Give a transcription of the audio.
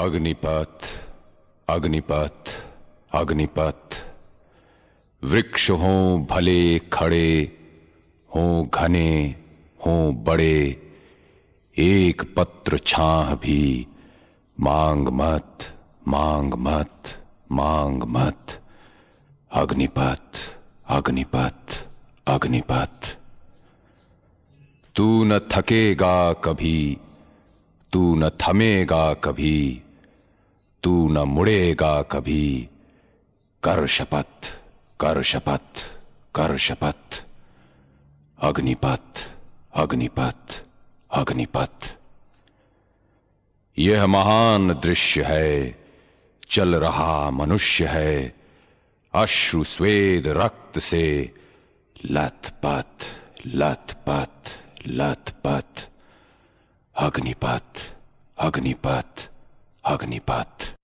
अग्निपथ अग्निपथ अग्निपथ वृक्ष हो भले खड़े, हो घने, हो बड़े, एक पत्र छाह भी, मांग मत मांग मत मांग मत। अग्निपथ अग्निपथ अग्निपथ तू न थकेगा कभी, तू न थमेगा कभी। तू न मुड़ेगा कभी। कर शपथ कर शपथ कर शपथ। अग्निपथ अग्निपथ अग्निपथ। यह महान दृश्य है, चल रहा मनुष्य है, अश्रु स्वेद रक्त से। लथपथ लथपथ लथपथ अग्निपथ अग्निपथ। अग्निपथ।